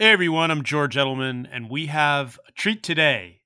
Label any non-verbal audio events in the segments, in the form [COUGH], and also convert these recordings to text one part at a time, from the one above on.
Hey everyone, I'm George Edelman, and we have a treat today.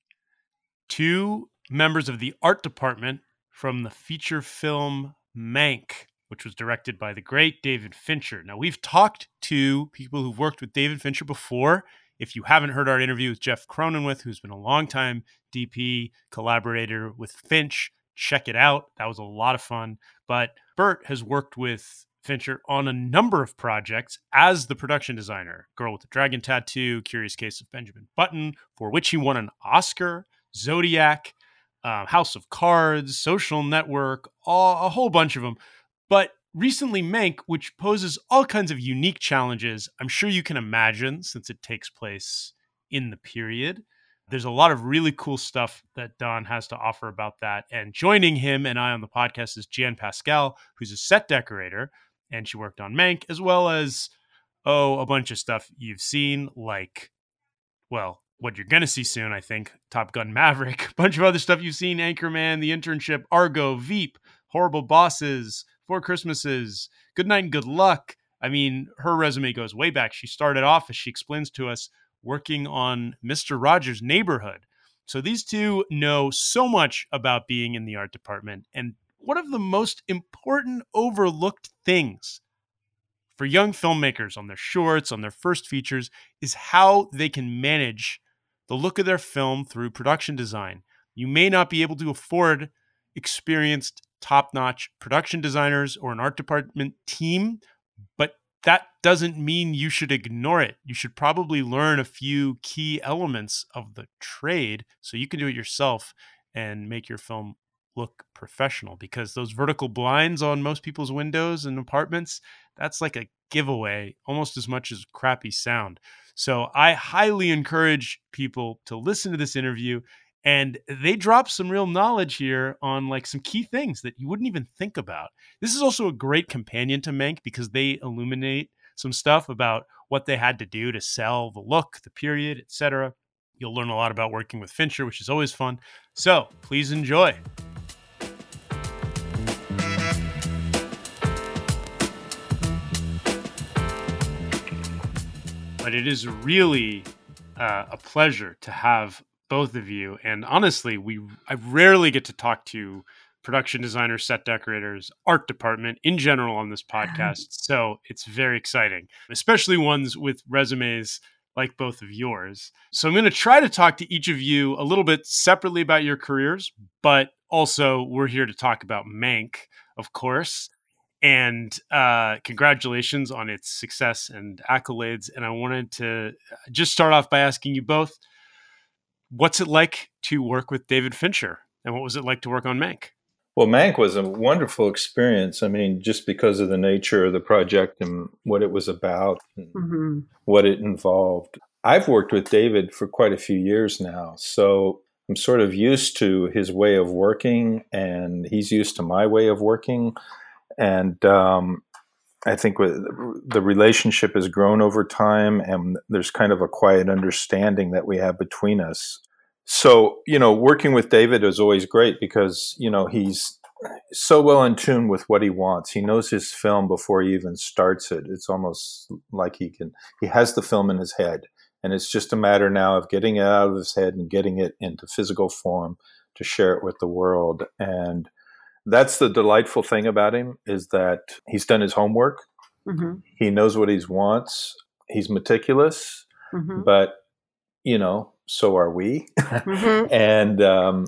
Two members of the art department from the feature film Mank, which was directed by the great David Fincher. Now, we've talked to people who've worked with David Fincher before. If you haven't heard our interview with Jeff Cronenweth, who's been a longtime DP collaborator with Finch, check it out. That was a lot of fun. But Burt has worked with Fincher on a number of projects as the production designer Girl with the Dragon Tattoo, Curious Case of Benjamin Button, for which he won an Oscar, Zodiac, uh, House of Cards, Social Network, all, a whole bunch of them. But recently, Mank, which poses all kinds of unique challenges, I'm sure you can imagine since it takes place in the period. There's a lot of really cool stuff that Don has to offer about that. And joining him and I on the podcast is Jan Pascale, who's a set decorator and she worked on Mank as well as oh a bunch of stuff you've seen like well what you're gonna see soon I think Top Gun Maverick [LAUGHS] a bunch of other stuff you've seen Anchorman The Internship Argo Veep Horrible Bosses Four Christmases Good Night and Good Luck I mean her resume goes way back she started off as she explains to us working on Mr. Rogers' Neighborhood so these two know so much about being in the art department and one of the most important overlooked things for young filmmakers on their shorts, on their first features, is how they can manage the look of their film through production design. You may not be able to afford experienced, top notch production designers or an art department team, but that doesn't mean you should ignore it. You should probably learn a few key elements of the trade so you can do it yourself and make your film look professional because those vertical blinds on most people's windows and apartments that's like a giveaway almost as much as crappy sound. So i highly encourage people to listen to this interview and they drop some real knowledge here on like some key things that you wouldn't even think about. This is also a great companion to mank because they illuminate some stuff about what they had to do to sell the look the period etc you'll learn a lot about working with fincher which is always fun. So please enjoy but it is really uh, a pleasure to have both of you. And honestly, we I rarely get to talk to production designers, set decorators, art department in general on this [LAUGHS] podcast. So it's very exciting, especially ones with resumes like both of yours. So I'm going to try to talk to each of you a little bit separately about your careers, but also we're here to talk about Mank, of course and uh, congratulations on its success and accolades. And I wanted to uh, just start off by asking you both what's it like to work with David Fincher? And what was it like to work on Mank? Well, Mank was a wonderful experience. I mean, just because of the nature of the project and what it was about, mm-hmm. what it involved. I've worked with David for quite a few years now. So I'm sort of used to his way of working, and he's used to my way of working and um, I think the relationship has grown over time, and there's kind of a quiet understanding that we have between us. So, you know, working with David is always great because you know he's so well in tune with what he wants. He knows his film before he even starts it. It's almost like he can he has the film in his head, and it's just a matter now of getting it out of his head and getting it into physical form to share it with the world. And that's the delightful thing about him is that he's done his homework. Mm-hmm. He knows what he wants. He's meticulous, mm-hmm. but you know, so are we. Mm-hmm. [LAUGHS] and um,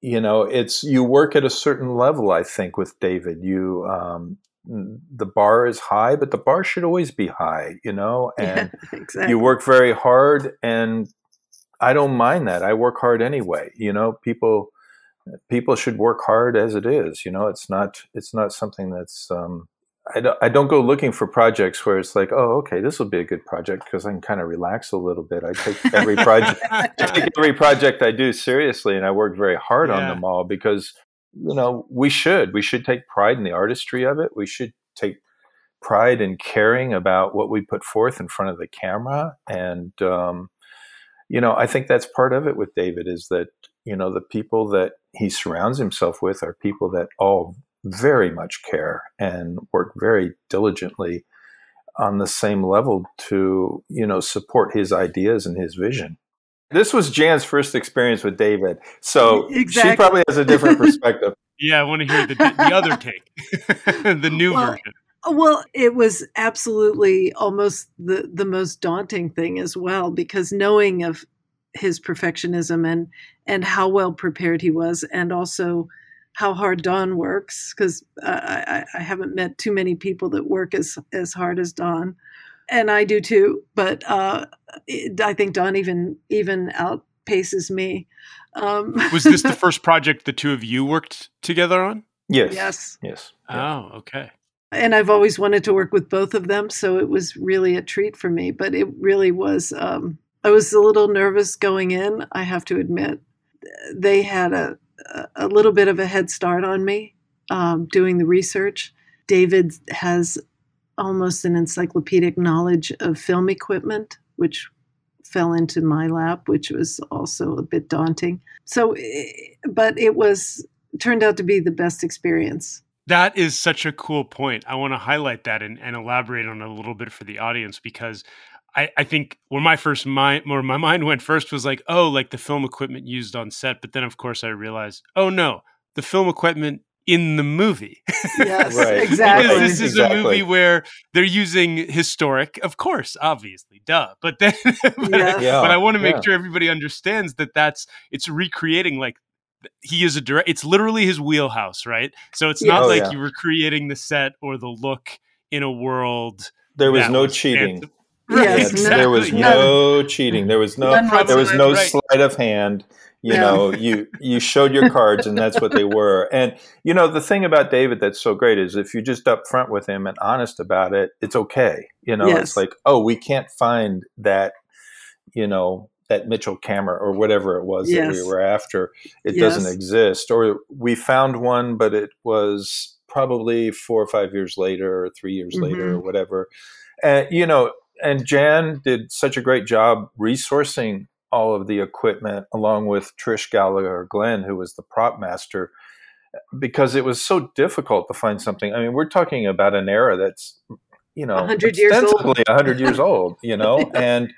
you know, it's you work at a certain level. I think with David, you um, the bar is high, but the bar should always be high. You know, [LAUGHS] and yeah, exactly. you work very hard, and I don't mind that. I work hard anyway. You know, people people should work hard as it is. You know, it's not it's not something that's. Um, I don't, I don't go looking for projects where it's like, oh, okay, this will be a good project because I can kind of relax a little bit. I take every project, I take [LAUGHS] every project I do seriously, and I work very hard yeah. on them all because you know we should we should take pride in the artistry of it. We should take pride in caring about what we put forth in front of the camera, and um, you know, I think that's part of it with David is that you know the people that he surrounds himself with are people that all very much care and work very diligently on the same level to you know support his ideas and his vision. This was Jan's first experience with David, so exactly. she probably has a different [LAUGHS] perspective. yeah, I want to hear the, the other take, [LAUGHS] the new well, version. Uh, well, it was absolutely almost the the most daunting thing as well because knowing of his perfectionism and and how well prepared he was, and also how hard Don works because I, I haven't met too many people that work as as hard as Don, and I do too. But uh, it, I think Don even even outpaces me. Um, was this the [LAUGHS] first project the two of you worked together on? Yes. Yes. Yes. Oh, okay. And I've always wanted to work with both of them, so it was really a treat for me. But it really was. Um, I was a little nervous going in. I have to admit, they had a a little bit of a head start on me um, doing the research. David has almost an encyclopedic knowledge of film equipment, which fell into my lap, which was also a bit daunting. So, but it was turned out to be the best experience. That is such a cool point. I want to highlight that and, and elaborate on it a little bit for the audience because I, I think where my first mind where my mind went first was like, oh, like the film equipment used on set. But then of course I realized, oh no, the film equipment in the movie. Yes, right. [LAUGHS] exactly. because this is exactly. a movie where they're using historic, of course, obviously, duh. But then, [LAUGHS] but, yeah. Yeah. but I want to make yeah. sure everybody understands that that's it's recreating like he is a direct. It's literally his wheelhouse, right? So it's not oh, like you were creating the set or the look in a world. There was no was cheating. Yes, exactly. there was no cheating. There was no there was no right. sleight of hand. You yeah. know, you you showed your cards, and that's what they were. And you know, the thing about David that's so great is if you're just upfront with him and honest about it, it's okay. You know, yes. it's like, oh, we can't find that. You know, that Mitchell camera or whatever it was yes. that we were after. It yes. doesn't exist, or we found one, but it was probably four or five years later, or three years mm-hmm. later, or whatever. And you know, and Jan did such a great job resourcing all of the equipment along with Trish Gallagher Glenn, who was the prop master, because it was so difficult to find something. I mean, we're talking about an era that's, you know, 100 years old. 100 years old, you know, [LAUGHS] and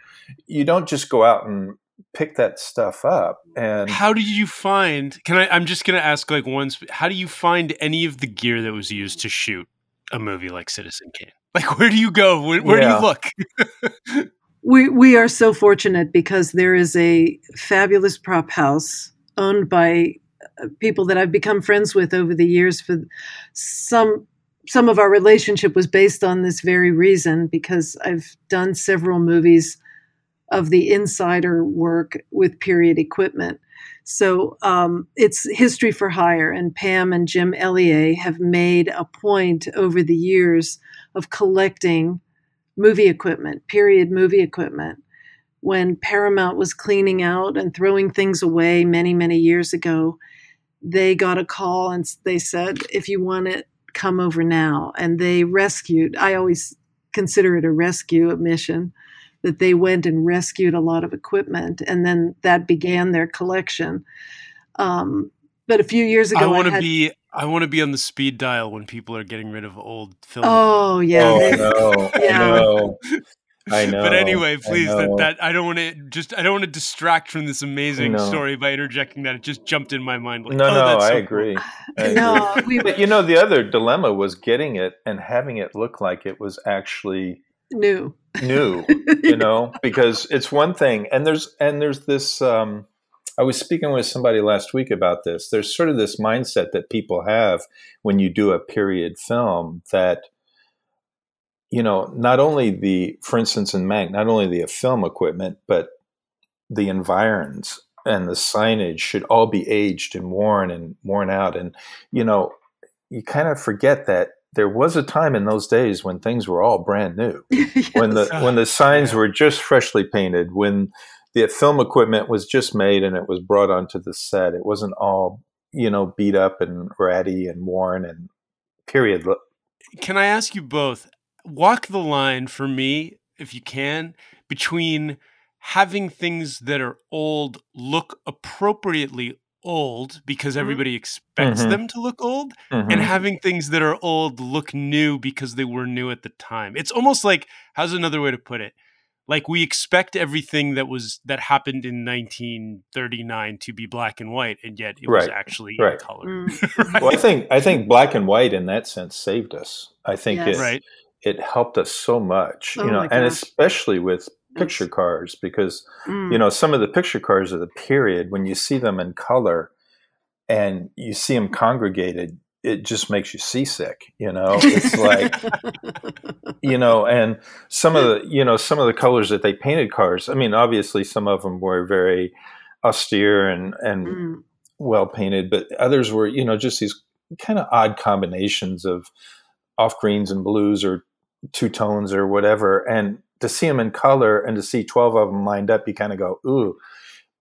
you don't just go out and pick that stuff up and how did you find can i i'm just going to ask like once how do you find any of the gear that was used to shoot a movie like citizen kane like, where do you go? Where, where yeah. do you look? we we are so fortunate because there is a fabulous prop house owned by uh, people that I've become friends with over the years. For some some of our relationship was based on this very reason because I've done several movies of the insider work with period equipment. So um, it's history for hire, and Pam and Jim Elyea have made a point over the years of collecting movie equipment, period movie equipment. When Paramount was cleaning out and throwing things away many, many years ago, they got a call and they said, if you want it, come over now. And they rescued, I always consider it a rescue mission, that they went and rescued a lot of equipment. And then that began their collection. Um, but a few years ago, I want to be I want to be on the speed dial when people are getting rid of old film. Oh yeah, oh, no, yeah. No. I know. [LAUGHS] But anyway, please, that, that I don't want to just I don't want to distract from this amazing story by interjecting that. It just jumped in my mind. Like, no, oh, no, I, so agree. Cool. [LAUGHS] I agree. no, we, but you know, the other dilemma was getting it and having it look like it was actually new, new. [LAUGHS] You know, because it's one thing, and there's and there's this. um I was speaking with somebody last week about this. There's sort of this mindset that people have when you do a period film that, you know, not only the, for instance, in Mank, not only the film equipment, but the environs and the signage should all be aged and worn and worn out. And, you know, you kind of forget that there was a time in those days when things were all brand new, yes. [LAUGHS] when the when the signs yeah. were just freshly painted, when the film equipment was just made and it was brought onto the set. It wasn't all you know beat up and ratty and worn and period. Can I ask you both? Walk the line for me, if you can, between having things that are old look appropriately old because mm-hmm. everybody expects mm-hmm. them to look old mm-hmm. and having things that are old look new because they were new at the time. It's almost like how's another way to put it? Like we expect everything that was that happened in 1939 to be black and white and yet it right. was actually right. in color. Mm. [LAUGHS] right? Well, I think I think black and white in that sense saved us. I think yes. it right. it helped us so much, oh you know, and especially with picture cars because mm. you know some of the picture cars of the period when you see them in color and you see them congregated it just makes you seasick you know it's like [LAUGHS] you know and some of the you know some of the colors that they painted cars i mean obviously some of them were very austere and and mm. well painted but others were you know just these kind of odd combinations of off greens and blues or two tones or whatever and to see them in color and to see 12 of them lined up, you kind of go, ooh.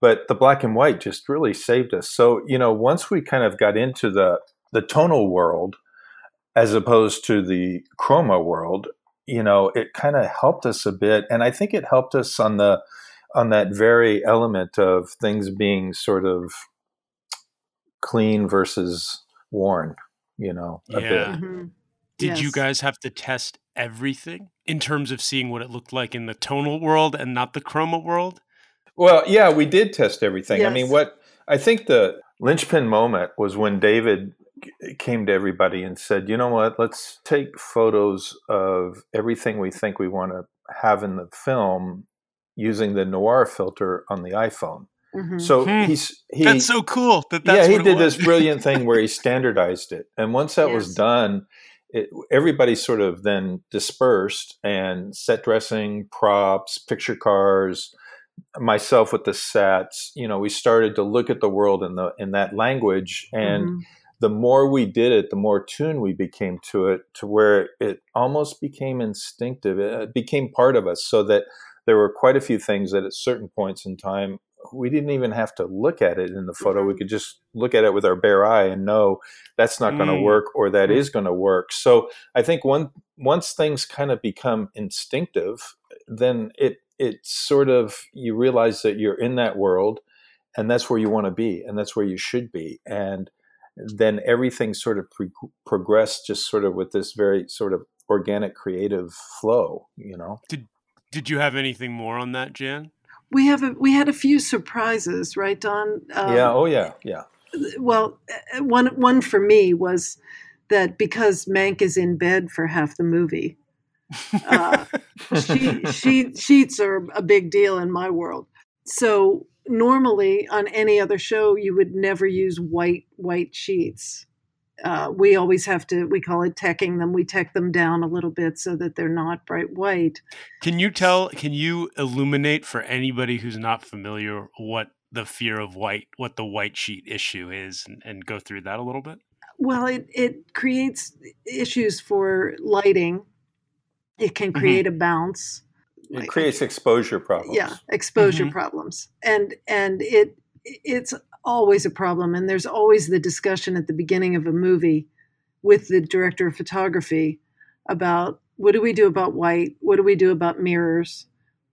But the black and white just really saved us. So, you know, once we kind of got into the, the tonal world as opposed to the chroma world, you know, it kind of helped us a bit. And I think it helped us on the, on that very element of things being sort of clean versus worn, you know, a yeah. bit. Mm-hmm. Did yes. you guys have to test everything in terms of seeing what it looked like in the tonal world and not the chroma world? Well, yeah, we did test everything. Yes. I mean, what I think the linchpin moment was when David came to everybody and said, "You know what? Let's take photos of everything we think we want to have in the film using the noir filter on the iPhone." Mm-hmm. So hmm. he's he, that's so cool. That yeah, he did this brilliant [LAUGHS] thing where he standardized it, and once that yes. was done, it, everybody sort of then dispersed and set dressing, props, picture cars, myself with the sets. You know, we started to look at the world in the in that language, and mm-hmm. The more we did it, the more tuned we became to it, to where it almost became instinctive. It became part of us, so that there were quite a few things that at certain points in time we didn't even have to look at it in the photo. We could just look at it with our bare eye and know that's not going to mm. work or that mm. is going to work. So I think one, once things kind of become instinctive, then it it sort of you realize that you're in that world, and that's where you want to be, and that's where you should be, and then everything sort of pre- progressed just sort of with this very sort of organic creative flow. You know. Did Did you have anything more on that, Jan? we have a, we had a few surprises, right, Don? Um, yeah. Oh, yeah. Yeah. Well, uh, one one for me was that because Mank is in bed for half the movie, uh, [LAUGHS] she, she, sheets are a big deal in my world. So normally on any other show, you would never use white white sheets. Uh, we always have to we call it teching them. We tech them down a little bit so that they're not bright white. Can you tell can you illuminate for anybody who's not familiar what the fear of white what the white sheet issue is and, and go through that a little bit? Well it, it creates issues for lighting. It can mm-hmm. create mm-hmm. a bounce it like, creates exposure problems yeah exposure mm-hmm. problems and and it it's always a problem. And there's always the discussion at the beginning of a movie with the director of photography about what do we do about white? What do we do about mirrors?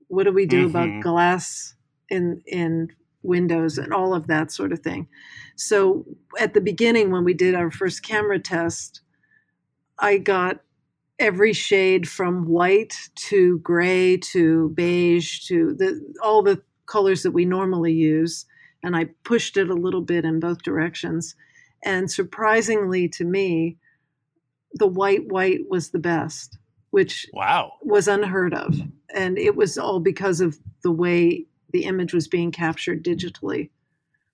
What do we do mm-hmm. about glass in in windows and all of that sort of thing? So at the beginning when we did our first camera test, I got every shade from white to gray to beige to the all the colors that we normally use and I pushed it a little bit in both directions. And surprisingly to me, the white white was the best, which wow was unheard of, and it was all because of the way the image was being captured digitally.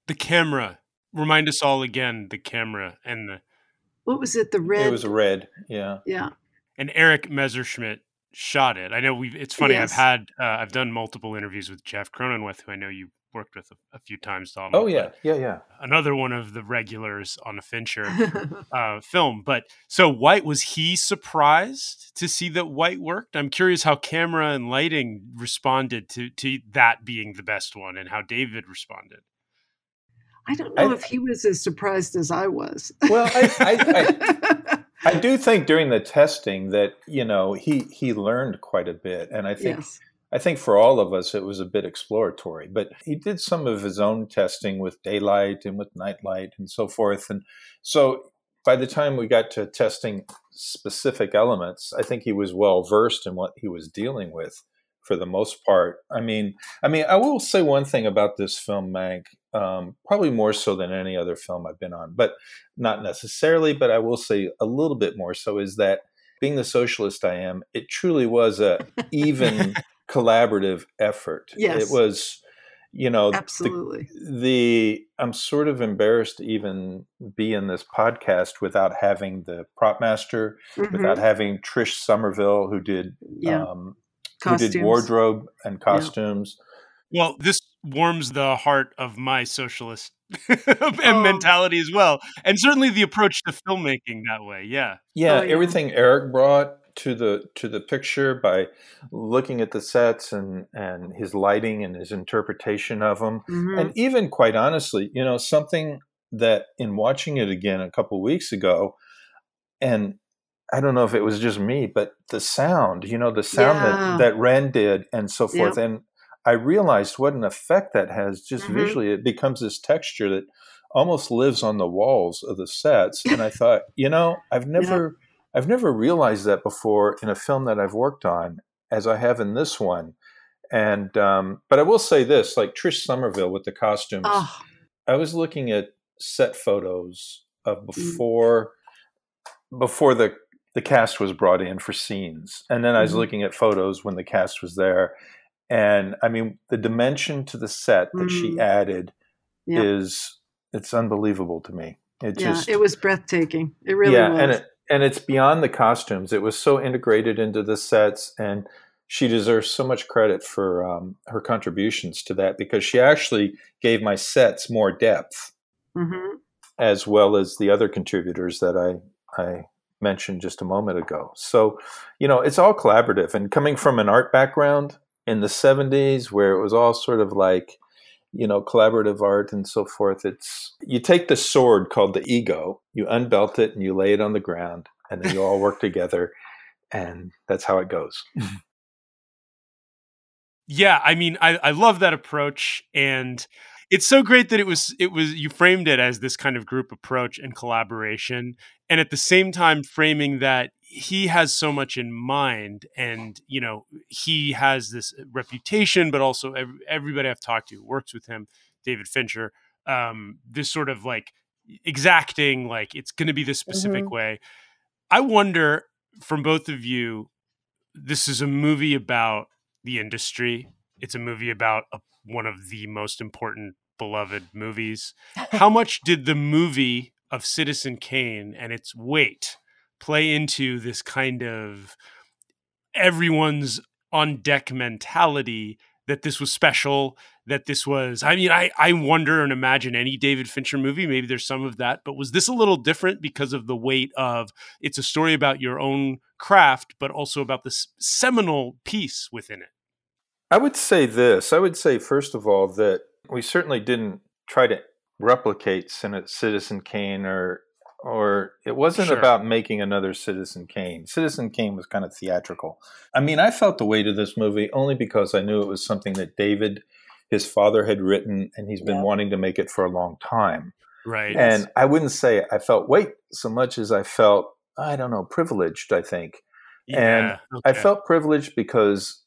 The camera. Remind us all again the camera and the. What was it? The red. It was red. Yeah. Yeah. And Eric Messerschmidt shot it. I know we've. It's funny. Yes. I've had. Uh, I've done multiple interviews with Jeff Cronenweth, who I know you worked with a, a few times, Tom. Oh yeah, yeah, yeah. Another one of the regulars on a Fincher [LAUGHS] uh, film. But so White was he surprised to see that White worked? I'm curious how camera and lighting responded to to that being the best one, and how David responded. I don't know I, if he was as surprised as I was. Well, I, I, [LAUGHS] I, do think during the testing that you know he he learned quite a bit, and I think. Yes I think for all of us, it was a bit exploratory. But he did some of his own testing with daylight and with nightlight and so forth. And so by the time we got to testing specific elements, I think he was well versed in what he was dealing with for the most part. I mean, I mean, I will say one thing about this film, Mank, um, probably more so than any other film I've been on, but not necessarily. But I will say a little bit more so is that being the socialist I am, it truly was a even [LAUGHS] collaborative effort. Yes, it was. You know, absolutely. The, the I'm sort of embarrassed to even be in this podcast without having the prop master, mm-hmm. without having Trish Somerville, who did yeah. um, who did wardrobe and costumes. Yeah. Well, this warms the heart of my socialist [LAUGHS] oh. mentality as well, and certainly the approach to filmmaking that way. Yeah, yeah, oh, yeah, everything Eric brought to the to the picture by looking at the sets and and his lighting and his interpretation of them, mm-hmm. and even quite honestly, you know, something that in watching it again a couple weeks ago, and I don't know if it was just me, but the sound, you know, the sound yeah. that, that Ren did and so forth. Yep. And I realized what an effect that has just mm-hmm. visually. It becomes this texture that almost lives on the walls of the sets. And I thought, you know, I've [LAUGHS] never yeah. I've never realized that before in a film that I've worked on as I have in this one. And um, but I will say this, like Trish Somerville with the costumes, oh. I was looking at set photos of before mm. before the the cast was brought in for scenes. And then I was mm-hmm. looking at photos when the cast was there. And I mean, the dimension to the set that mm-hmm. she added yep. is it's unbelievable to me. It yeah, just it was breathtaking. It really yeah, was. And it, and it's beyond the costumes. It was so integrated into the sets and she deserves so much credit for um, her contributions to that because she actually gave my sets more depth, mm-hmm. as well as the other contributors that I I mentioned just a moment ago. So, you know, it's all collaborative. And coming from an art background in the 70s, where it was all sort of like, you know, collaborative art and so forth, it's you take the sword called the ego, you unbelt it, and you lay it on the ground, and then you all work [LAUGHS] together. And that's how it goes. Mm-hmm. yeah, I mean, I, I love that approach. And it's so great that it was it was you framed it as this kind of group approach and collaboration and at the same time framing that he has so much in mind and you know he has this reputation but also every, everybody i've talked to works with him david fincher um, this sort of like exacting like it's going to be this specific mm-hmm. way i wonder from both of you this is a movie about the industry it's a movie about a one of the most important beloved movies. [LAUGHS] How much did the movie of Citizen Kane and its weight play into this kind of everyone's on deck mentality that this was special, that this was I mean, I, I wonder and imagine any David Fincher movie, maybe there's some of that, but was this a little different because of the weight of it's a story about your own craft, but also about this seminal piece within it? I would say this. I would say, first of all, that we certainly didn't try to replicate Citizen Kane or or it wasn't sure. about making another Citizen Kane. Citizen Kane was kind of theatrical. I mean, I felt the weight of this movie only because I knew it was something that David, his father, had written, and he's been yeah. wanting to make it for a long time. Right. And I wouldn't say I felt weight so much as I felt, I don't know, privileged, I think. Yeah, and okay. I felt privileged because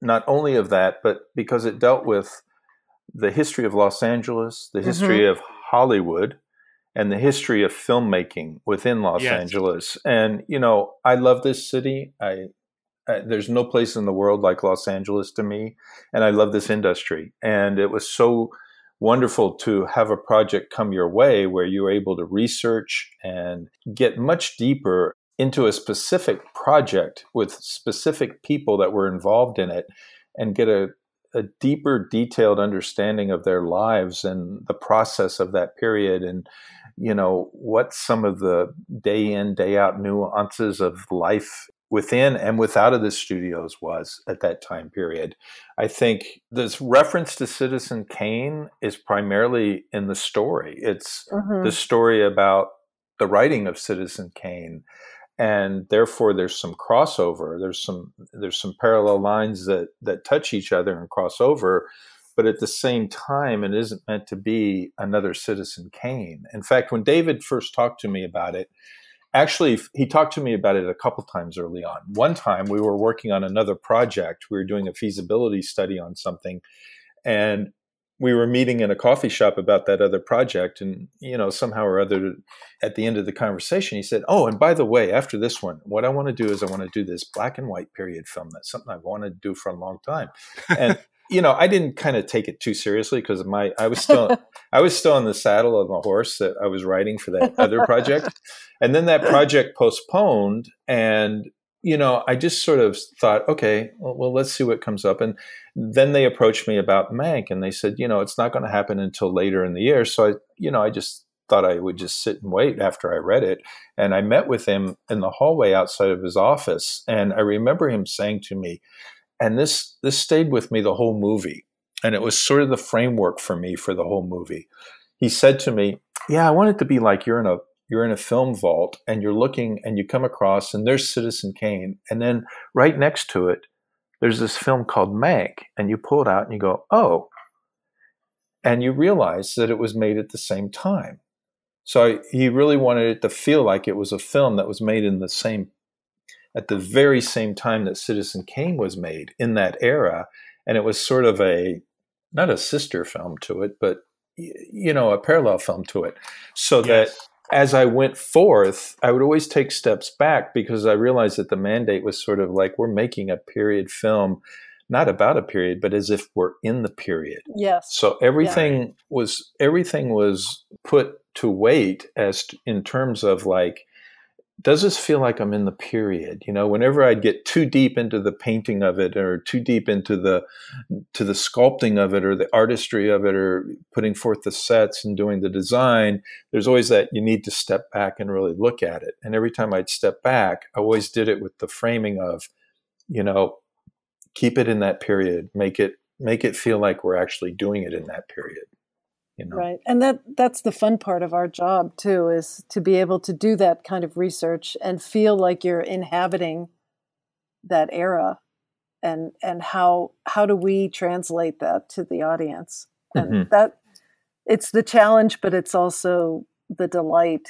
not only of that, but because it dealt with the history of Los Angeles, the history mm-hmm. of Hollywood, and the history of filmmaking within Los yes. Angeles. And you know, I love this city. I, I, there's no place in the world like Los Angeles to me, and I love this industry. And it was so wonderful to have a project come your way where you were able to research and get much deeper into a specific project with specific people that were involved in it and get a, a deeper detailed understanding of their lives and the process of that period and you know what some of the day in day out nuances of life within and without of the studios was at that time period. I think this reference to Citizen Kane is primarily in the story. It's mm-hmm. the story about the writing of Citizen Kane and therefore there's some crossover. There's some there's some parallel lines that that touch each other and cross over. But at the same time, it isn't meant to be another Citizen Kane. In fact, when David first talked to me about it, actually he talked to me about it a couple times early on one time we were working on another project we were doing a feasibility study on something and we were meeting in a coffee shop about that other project and you know somehow or other at the end of the conversation he said oh and by the way after this one what i want to do is i want to do this black and white period film. That's something i've wanted to do for a long time. And [LAUGHS] you know, I didn't kind of take it too seriously because my I was still [LAUGHS] I was still on the saddle of the horse that I was riding for that other project, and then that project postponed, and you know, I just sort of thought, okay, well, well, let's see what comes up, and then they approached me about Mank, and they said, you know, it's not going to happen until later in the year, so I, you know, I just thought I would just sit and wait after I read it. And I met with him in the hallway outside of his office. And I remember him saying to me, and this this stayed with me the whole movie and it was sort of the framework for me for the whole movie he said to me yeah i want it to be like you're in a you're in a film vault and you're looking and you come across and there's citizen kane and then right next to it there's this film called mank and you pull it out and you go oh and you realize that it was made at the same time so he really wanted it to feel like it was a film that was made in the same at the very same time that Citizen Kane was made in that era. And it was sort of a, not a sister film to it, but, you know, a parallel film to it. So yes. that as I went forth, I would always take steps back because I realized that the mandate was sort of like we're making a period film, not about a period, but as if we're in the period. Yes. So everything yeah. was everything was put to wait as in terms of like does this feel like I'm in the period? You know, whenever I'd get too deep into the painting of it or too deep into the to the sculpting of it or the artistry of it or putting forth the sets and doing the design, there's always that you need to step back and really look at it. And every time I'd step back, I always did it with the framing of, you know, keep it in that period, make it make it feel like we're actually doing it in that period. You know? Right. And that that's the fun part of our job too is to be able to do that kind of research and feel like you're inhabiting that era and and how how do we translate that to the audience? And mm-hmm. that it's the challenge but it's also the delight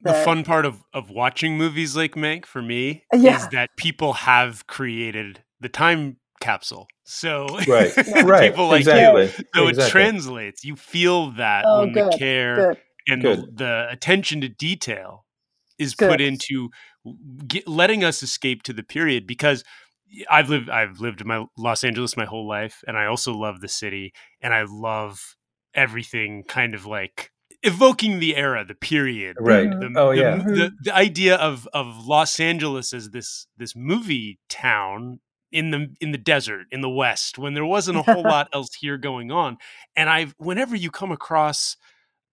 the fun part of, of watching movies like Mank for me yeah. is that people have created the time capsule. So right, [LAUGHS] right, people like exactly. you. So exactly. it translates. You feel that oh, when good, the care good. and the, the, attention to detail is good. put into get, letting us escape to the period because I've lived I've lived in my Los Angeles my whole life and I also love the city and I love everything kind of like evoking the era, the period, right? The, mm-hmm. oh the, yeah, the, the, idea of of Los Angeles as this this movie town in the in the desert in the west when there wasn't a whole [LAUGHS] lot else here going on and i've whenever you come across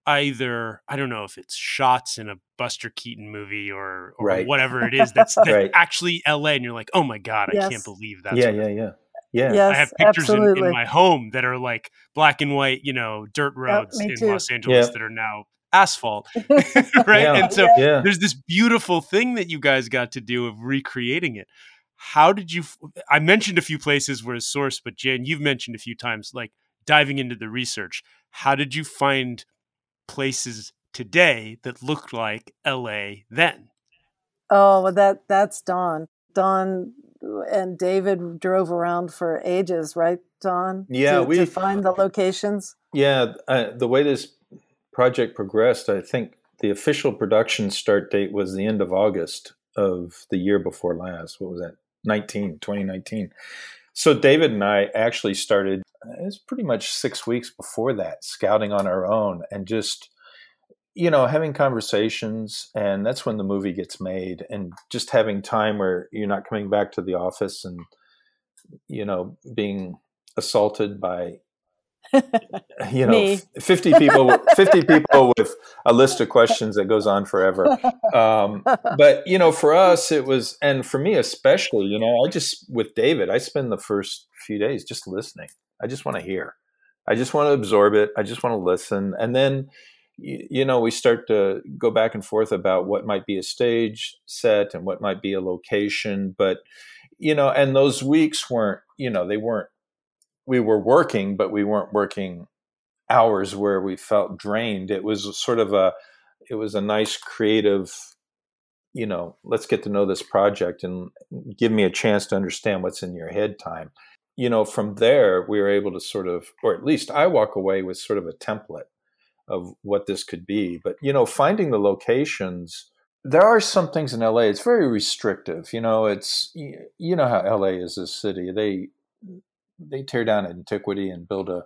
either i don't know if it's shots in a buster keaton movie or, or right. whatever it is that's, that's right. actually la and you're like oh my god yes. i can't believe that yeah yeah yeah yeah yes, i have pictures in, in, my home that are like black and white you know dirt roads yep, in too. los angeles that are now asphalt [LAUGHS] [LAUGHS] right yeah. and so yeah. there's this beautiful thing that you guys got to do of recreating it how did you i mentioned a few places where it's source but jan you've mentioned a few times like diving into the research. How did you find places today that looked like la then? Oh well that that's don. Don and david drove around for ages right don? Yeah to, we to find the locations? Yeah uh, the way this project progressed i think the official production start date was the end of august of the year before last. What was that 19, 2019. So David and I actually started, uh, it was pretty much six weeks before that, scouting on our own and just, you know, having conversations. And that's when the movie gets made and just having time where you're not coming back to the office and, you know, being assaulted by [LAUGHS] you know 50 people 50 people with a list of questions that goes on forever. Um, but you know for us it was and for me especially you know i just with david i spend the first few days just listening. I just want to hear. I just want to absorb it. I just want to listen. And then you, you know, we start to go back and forth about what might be a stage set and what might be a location. But, you know, and those weeks weren't, you know, they weren't, we were working, but we weren't working hours where we felt drained. It was sort of a, it was a nice creative, you know, let's get to know this project and give me a chance to understand what's in your head time. You know, from there, we were able to sort of, or at least I walk away with sort of a template of what this could be. But you know, finding the locations, there are some things in LA. It's very restrictive. You know, it's you know how LA is a city. They they tear down antiquity and build a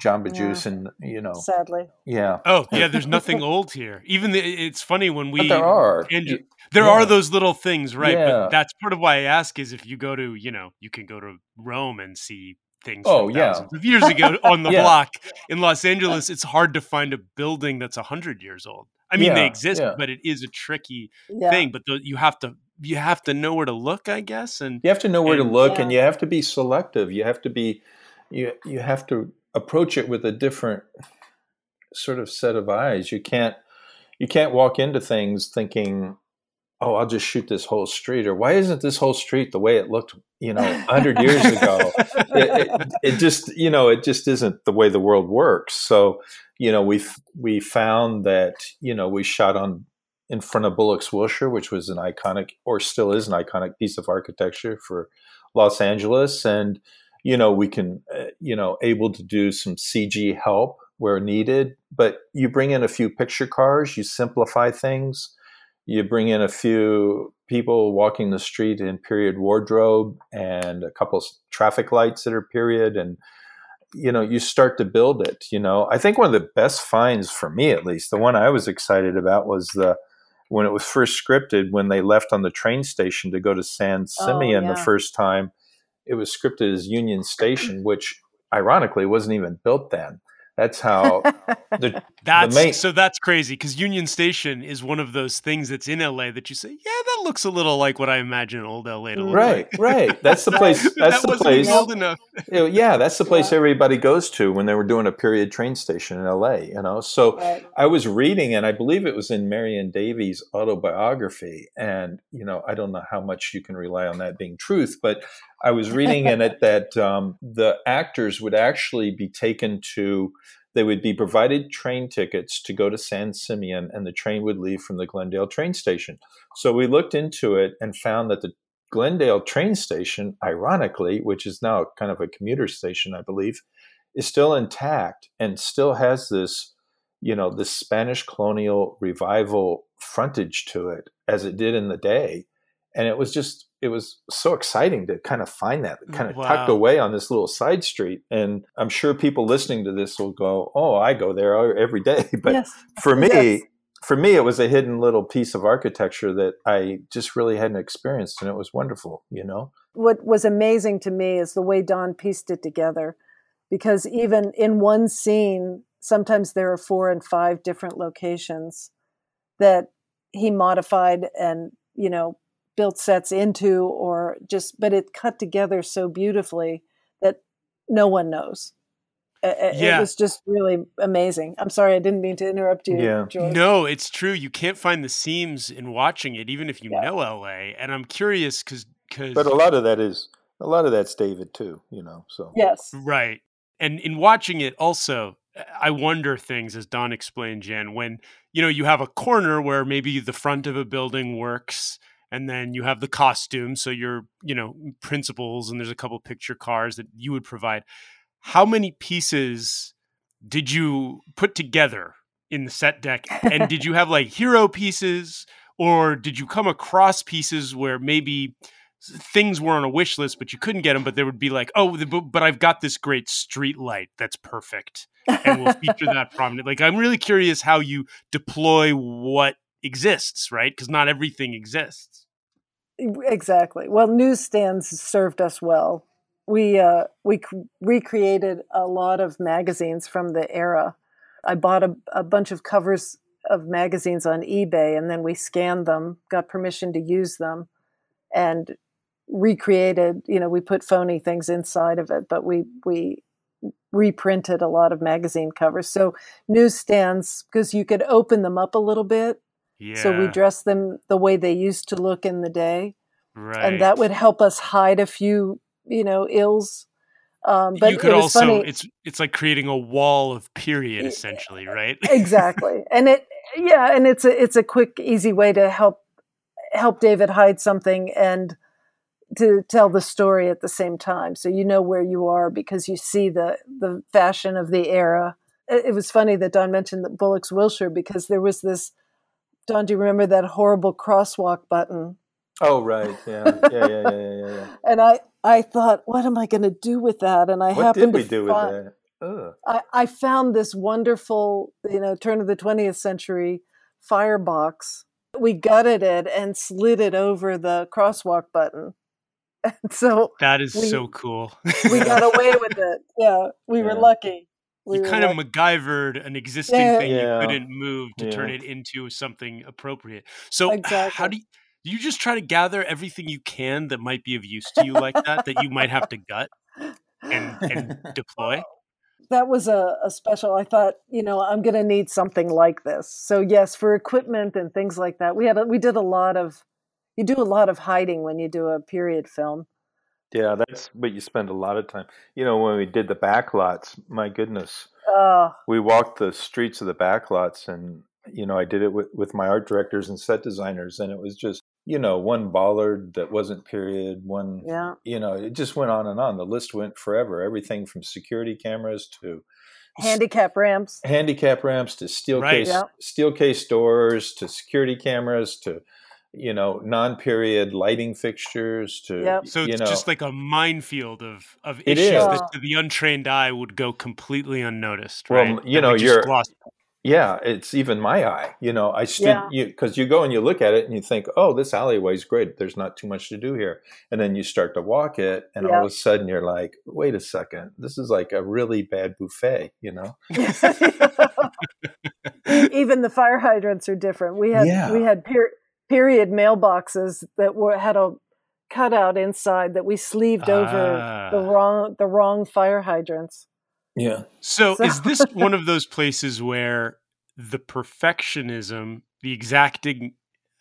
Jamba Juice, and you know, sadly, yeah. Oh, yeah. [LAUGHS] There's nothing old here. Even the, it's funny when we but there are and there yeah. are those little things, right? Yeah. But that's part of why I ask is if you go to you know you can go to Rome and see things oh, yeah. thousands of years ago [LAUGHS] on the yeah. block in Los Angeles, it's hard to find a building that's hundred years old. I mean, yeah, they exist, yeah. but it is a tricky thing. But the, you have to you have to know where to look, I guess, and you have to know where and, to look, and you have to be selective. You have to be you you have to approach it with a different sort of set of eyes. You can't you can't walk into things thinking oh, I'll just shoot this whole street, or why isn't this whole street the way it looked, you know, hundred years ago? It, it, it, just, you know, it just isn't the way the world works. So, you know, we we found that, you know, we shot on in front of Bullock's Wilshire, which was an iconic, or still is an iconic piece of architecture for Los Angeles, and you know, we can, uh, you know, able to do some CG help where needed, but you bring in a few picture cars, you simplify things. You bring in a few people walking the street in period wardrobe and a couple traffic lights that are period. And you know you start to build it you know. I think one of the best finds for me at least the one i was excited about was the when it was first scripted when they left on the train station to go to san oh, simeon oh, yeah. the first time it was scripted as union station which ironically wasn't even built then that's how the, [LAUGHS] that's the main- so that's crazy because Union Station is one of those things that's in LA that you say, yeah, that looks a little like what I imagine old LA to look right, like. Right, [LAUGHS] That's the place. That's that the place. Old enough. [LAUGHS] yeah, that's the place yeah. everybody goes to when they were doing a period train station in LA. You know, so right. I was reading, and I believe it was in Marion Davies' autobiography, and you know, I don't know how much you can rely on that being truth, but I was reading in it that um, the actors would actually be taken to they would be provided train tickets to go to San Simeon, and the train would leave from the Glendale train station. So we looked into it and found that the Glendale train station, ironically, which is now kind of a commuter station, I believe, is still intact and still has this, you know, this Spanish colonial revival frontage to it as it did in the day. And it was just it was so exciting to kind of find that mm, kind of wow. tucked away on this little side street. And I'm sure people listening to this will go, "Oh, I go there every day." [LAUGHS] But yes. for me, yes. for me, it was a hidden little piece of architecture that I just really hadn't experienced, and it was wonderful. You know, what was amazing to me is the way Don pieced it together, because even in one scene, sometimes there are four and five different locations that he modified and you know built sets into or just but it cut together so beautifully that no one knows it, yeah. it was just really amazing i'm sorry i didn't mean to interrupt you yeah. George. no it's true you can't find the seams in watching it even if you yeah. know la and i'm curious because because but a lot of that is a lot of that's david too you know so yes right and in watching it also I wonder things as Don explained, Jan, when you know you have a corner where maybe the front of a building works and then you have the costume so your you know principals and there's a couple picture cars that you would provide. How many pieces did you put together in the set dec? And did you [LAUGHS] have like hero pieces or did you come across pieces where maybe things were on a wish list but you couldn't get them but there would be like oh but i've got this great street light that's perfect and we'll feature [LAUGHS] that prominently like i'm really curious how you deploy what exists right? Because not everything exists Exactly. Well, newsstands served us well. We uh, we recreated a lot of magazines from the era. I bought a, a bunch of covers of magazines on eBay, and then we scanned them, got permission to use them, and recreated. You know, we put phony things inside of it, but we we reprinted a lot of magazine covers. So newsstands, because you could open them up a little bit. Yeah. So we dress them the way they used to look in the day. right. And that would help us hide a few, you know, ills. Um, but you could it was also funny. it's it's like creating a wall of period essentially, right? exactly and it yeah and it's a it's a quick easy way to help help david hide something and to tell the story at the same time so you know where you are because you see the the fashion of the era it, it was funny that don mentioned the bullock's wilshire because there was this don do you remember that horrible crosswalk button Oh, right. Yeah. Yeah. Yeah. Yeah. Yeah. yeah. [LAUGHS] and i i thought what am i going to do with that and i What happened did we to do with find, that? Ugh. I, I found this wonderful, you know, turn of the 20th century firebox. We gutted it and slid it over the crosswalk button. [LAUGHS] And so That is We- so cool. we got [LAUGHS] away with it. Yeah, we were lucky. We you were kind of lucky. MacGyvered an existing Yeah. thing Yeah. you couldn't move to turn it into something appropriate. So how do you, do you just try to gather everything you can that might be of use to you like that that you might have to gut and and [LAUGHS] deploy? that was a, a special. I thought, you know, I'm going to need something like this. So yes, for equipment and things like that, we had a, we did a lot of. You do a lot of hiding when you do a period film. Yeah, that's what you spend a lot of time. You know, when we did the backlots, my goodness, Uh, we walked the streets of the backlots, and you know, I did it with, with my art directors and set designers, and it was just, you know, one bollard that wasn't period, one, yeah, you know, it just went on and on. The list went forever. Everything from security cameras to handicap ramps. handicap ramps to steel Right. case Yeah. steel case doors to security cameras to you know non-period lighting fixtures to Yep. So you it's know just like a minefield of of It issues is. that to the untrained eye would go completely unnoticed, Well, right? you That know, we you're- gloss- yeah it's even my eye you know i stood Yeah. you because you go and you look at it and you think oh this alleyway's great there's not too much to do here and then you start to walk it and all of a sudden you're like wait a second this is like a really bad buffet you know [LAUGHS] [LAUGHS] Even the fire hydrants are different. We had Yeah. we had per- period mailboxes that were had a cutout inside that we sleeved over Ah. the wrong the wrong fire hydrants. yeah So, So- is this [LAUGHS] one of those places where the perfectionism, the exacting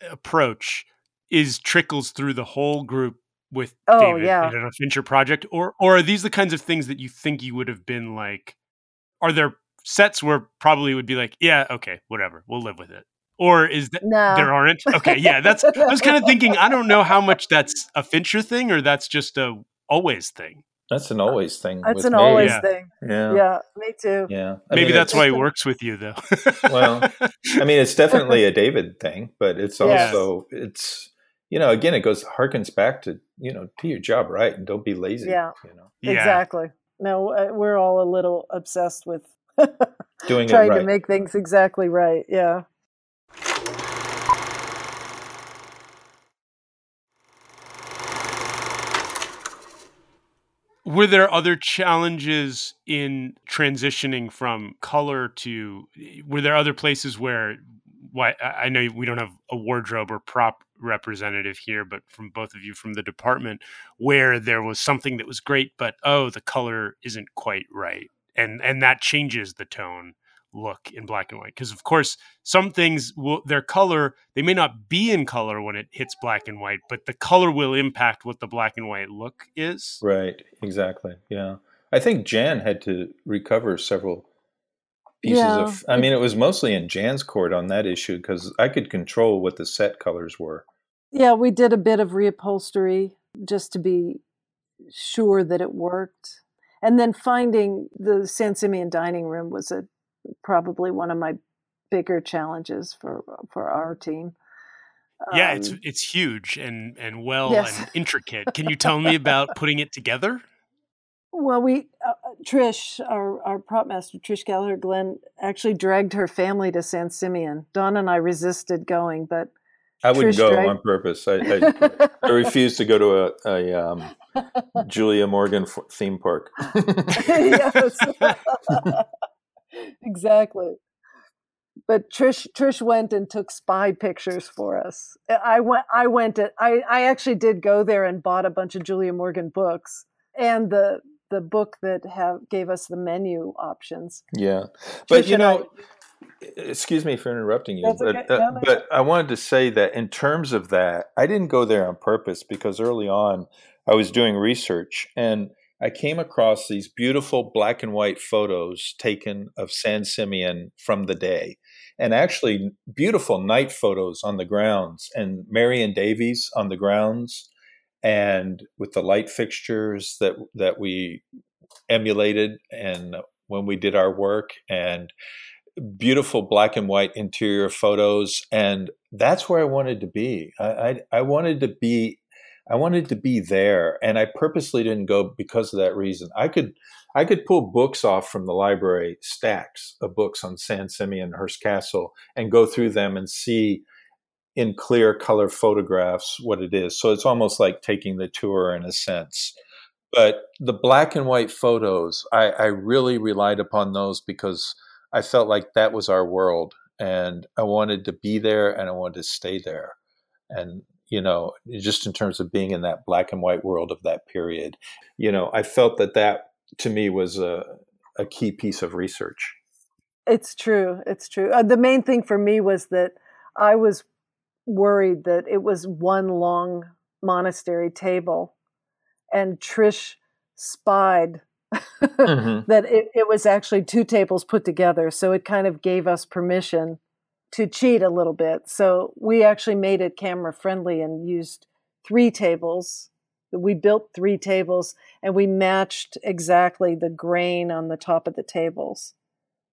approach, is trickles through the whole group with Oh, David yeah. in a Fincher project, or or are these the kinds of things that you think you would have been like? Are there sets where probably would be like, yeah, okay, whatever, we'll live with it, or is that No, there aren't? Okay, yeah, that's. I was kind of thinking. I don't know how much that's a Fincher thing or that's just a always thing. that's an always thing that's with an me. always Yeah. thing. yeah Yeah, me too. yeah I Maybe mean, that's why he works with you, though. Well, I mean, it's definitely a [LAUGHS] David thing, but it's Yes. also it's you know again it goes harkens back to you know do your job right and don't be lazy. Yeah. you know, yeah. Exactly. No, uh, we're all a little obsessed with [LAUGHS] doing it trying right. to make things exactly right. Yeah. Were there other challenges in transitioning from color to? Were there other places where? Why I know we don't have a wardrobe or prop representative here, but from both of you from the department, where there was something that was great, but oh, the color isn't quite right, and and that changes the tone look in black and white because of course some things will their color they may not be in color when it hits black and white but the color will impact what the black and white look is Right, exactly. Yeah, I think Jan had to recover several pieces Yeah. of. I mean, it was mostly in Jan's court on that issue because I could control what the set colors were. Yeah, we did a bit of reupholstery just to be sure that it worked. And then finding the San Simeon dining room was a probably one of my bigger challenges for for our team. Yeah, it's Um, it's huge and and well Yes. and intricate. Can you tell me about putting it together? well, we uh, Trish, our our prop master Trish Gallagher Glenn, actually dragged her family to San Simeon. Don and I resisted going, but I wouldn't Trish go Drake. on purpose. I, I, [LAUGHS] I refused to go to a, a um, Julia Morgan f- theme park. [LAUGHS] yes. [LAUGHS] exactly. But Trish Trish went and took spy pictures for us. I went I went to, I I actually did go there and bought a bunch of Julia Morgan books and the the book that have gave us the menu options. Yeah, but Trish you know. I, excuse me for interrupting you, but, uh, but I wanted to say that in terms of that, I didn't go there on purpose because early on I was doing research and I came across these beautiful black and white photos taken of San Simeon from the day, and actually beautiful night photos on the grounds, and Marion Davies on the grounds, and with the light fixtures that that we emulated and when we did our work and beautiful black and white interior photos and that's where i wanted to be. I, I, I wanted to be i wanted to be there and i purposely didn't go because of that reason i could i could pull books off from the library stacks of books on san simeon hearst castle and go through them and see in clear color photographs what it is. So it's almost like taking the tour in a sense. But the black and white photos, I, I really relied upon those because I felt like that was our world. And I wanted to be there and I wanted to stay there. And, you know, just in terms of being in that black and white world of that period, you know, I felt that that to me was a, a key piece of research. It's true. It's true. Uh, the main thing for me was that I was worried that it was one long monastery table, and Trish spied [LAUGHS] mm-hmm. that it, it was actually two tables put together. So it kind of gave us permission to cheat a little bit. So we actually made it camera friendly and used three tables. We built three tables and we matched exactly the grain on the top of the tables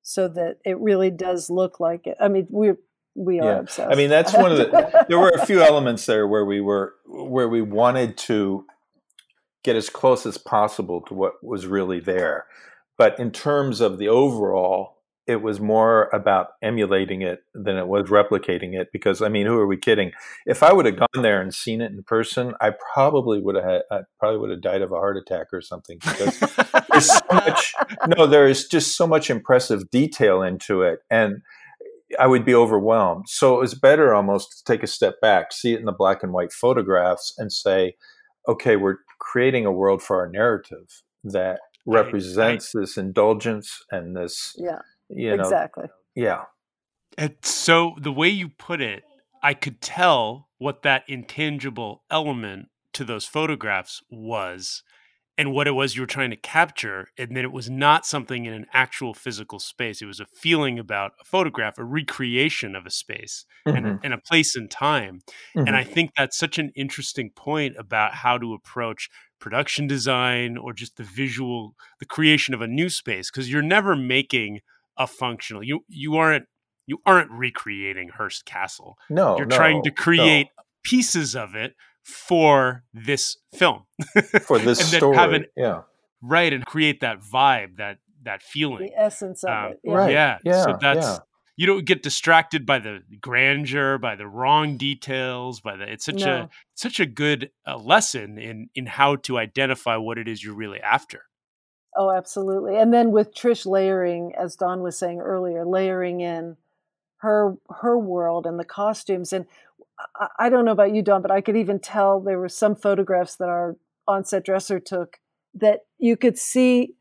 so that it really does look like it. I mean, we're we are yeah. obsessed. I mean, that's one of the. [LAUGHS] there were a few elements there where we were where we wanted to get as close as possible to what was really there, but in terms of the overall, it was more about emulating it than it was replicating it. Because I mean, who are we kidding? If I would have gone there and seen it in person, I probably would have had, I probably would have died of a heart attack or something. Because there's so much. [LAUGHS] No, there is just so much impressive detail into it, and I would be overwhelmed. So it was better almost to take a step back, see it in the black and white photographs, and say, okay, we're creating a world for our narrative that represents right. this indulgence and this, yeah, you know, exactly, yeah. And so the way you put it, I could tell what that intangible element to those photographs was and what it was you were trying to capture and that it was not something in an actual physical space it was a feeling about a photograph a recreation of a space mm-hmm. and, a, and, a, place and time mm-hmm. and i think that's such an interesting point about how to approach production design or just the visual the creation of a new space because you're never making a functional you you aren't you aren't recreating hearst castle no you're no, trying to create no. pieces of it for this film for this [LAUGHS] story have an, yeah right and create that vibe that that feeling the essence of um, it yeah. right yeah. yeah so that's yeah. you don't get distracted by the grandeur by the wrong details by the it's such no. a such a good uh, lesson in in how to identify what it is you're really after oh absolutely and then with trish layering as don was saying earlier layering in her her world and the costumes and I don't know about you, Don, but I could even tell there were some photographs that our on-set dresser took that you could see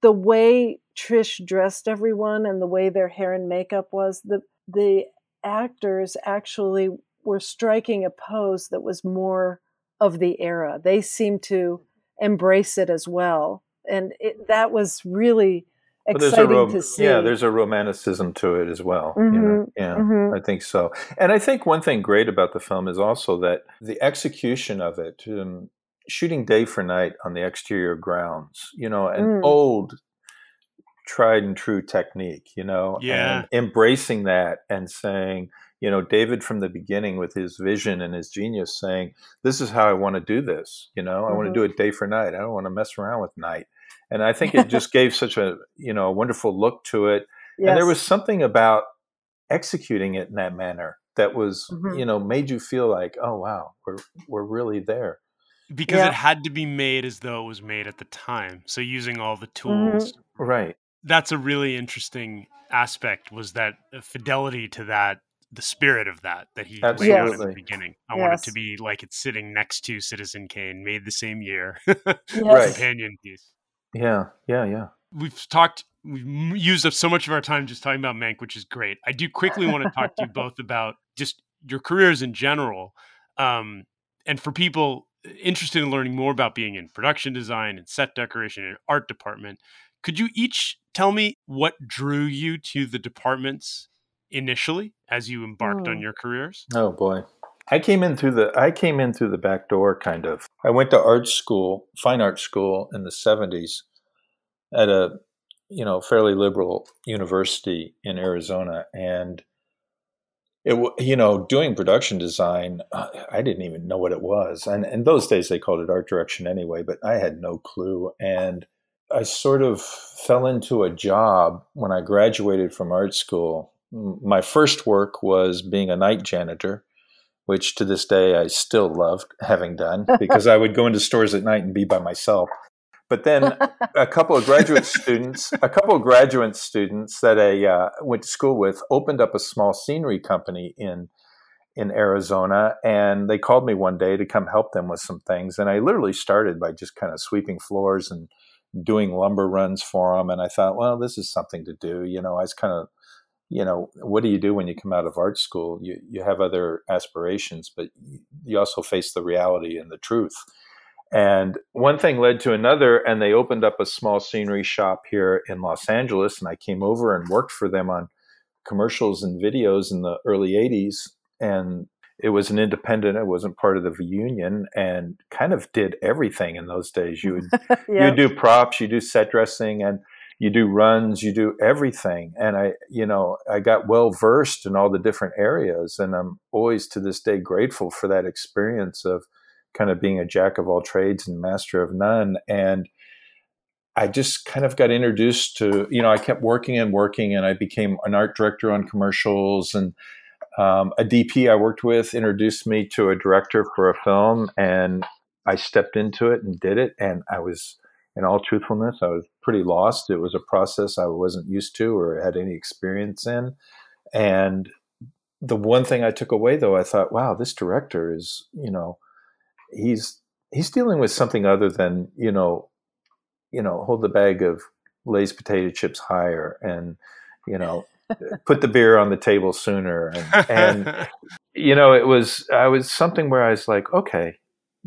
the way Trish dressed everyone and the way their hair and makeup was. The the actors actually were striking a pose that was more of the era. They seemed to embrace it as well, and it, that was really exciting rom- to see. Yeah, there's a romanticism to it as well. Mm-hmm. You know? Yeah, mm-hmm. I think so. And I think one thing great about the film is also that the execution of it, um, shooting day for night on the exterior grounds, you know, an mm. old tried and true technique, you know, yeah. and embracing that and saying, you know, David from the beginning with his vision and his genius saying, this is how I want to do this. You know, mm-hmm. I want to do it day for night. I don't want to mess around with night and I think it just gave such a you know a wonderful look to it. Yes. And there was something about executing it in that manner that was mm-hmm. you know made you feel like oh wow we're we're really there because yeah. it had to be made as though it was made at the time so using all the tools mm-hmm. right that's a really interesting aspect was that fidelity to that the spirit of that that he Absolutely. laid out in the beginning. I yes. want it to be like it's sitting next to Citizen Kane, made the same year, [LAUGHS] yes. companion piece. Yeah, yeah, yeah. We've talked, we've used up so much of our time just talking about Mank, which is great. I do quickly want to talk to you [LAUGHS] both about just your careers in general. Um, and for people interested in learning more about being in production design and set decoration and art department, could you each tell me what drew you to the departments initially as you embarked on your careers? Oh boy. I came in through the I came in through the back door kind of. I went to art school, fine art school in the 70s at a you know, fairly liberal university in Arizona and it you know doing production design uh, i didn't even know what it was. And in those days they called it art direction anyway but i had no clue. And i sort of fell into a job when i graduated from art school. My first work was being a night janitor which to this day I still loved having done [LAUGHS] because I would go into stores at night and be by myself. But then [LAUGHS] a couple of graduate students, a couple of graduate students that I uh, went to school with, opened up a small scenery company in in Arizona, and they called me one day to come help them with some things. And I literally started by just kind of sweeping floors and doing lumber runs for them. And I thought, well, this is something to do. You know, I was kind of you know, what do you do when you come out of art school? You you have other aspirations, but you also face the reality and the truth. And one thing led to another, and they opened up a small scenery shop here in Los Angeles, and I came over and worked for them on commercials and videos in the early '80s. And it was an independent; it wasn't part of the union, and kind of did everything in those days. You would [LAUGHS] yeah. you do props, you do set dressing, and you do runs, you do everything. And I, you know, I got well versed in all the different areas. And I'm always to this day grateful for that experience of kind of being a jack of all trades and master of none. And I just kind of got introduced to, you know, I kept working and working and I became an art director on commercials and um, a DP I worked with introduced me to a director for a film and I stepped into it and did it. And I was, in all truthfulness, I was pretty lost. It was a process I wasn't used to or had any experience in. And the one thing I took away though, I thought, wow, this director is, you know, he's he's dealing with something other than, you know, you know, hold the bag of Lay's potato chips higher and, you know, [LAUGHS] put the beer on the table sooner. And, and [LAUGHS] you know, it was I was something where I was like, okay,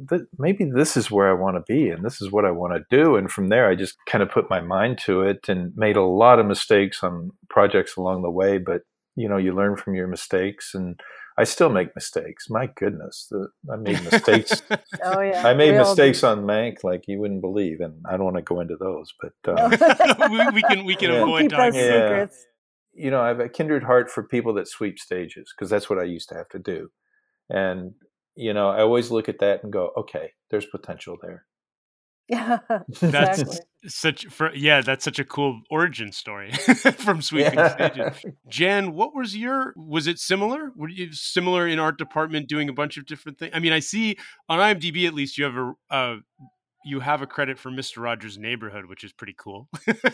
th- maybe this is where I want to be and this is what I want to do. And from there, I just kind of put my mind to it and made a lot of mistakes on projects along the way. But, you know, you learn from your mistakes and I still make mistakes. My goodness, the, I made mistakes. [LAUGHS] oh yeah, I made mistakes on Mank like you wouldn't believe, and I don't want to go into those. But uh, [LAUGHS] [LAUGHS] we, we, can we can yeah. avoid talking. Yeah. You know, I have a kindred heart for people that sweep stages because that's what I used to have to do, and you know, I always look at that and go, okay, there's potential there. Yeah, [LAUGHS] [LAUGHS] exactly. That's such for yeah, that's such a cool origin story [LAUGHS] from sweeping yeah. stages. Jan, what was your was it similar? Were you similar in art department doing a bunch of different things? I mean, I see on IMDb at least you have a uh, you have a credit for Mr. Rogers' Neighborhood, which is pretty cool.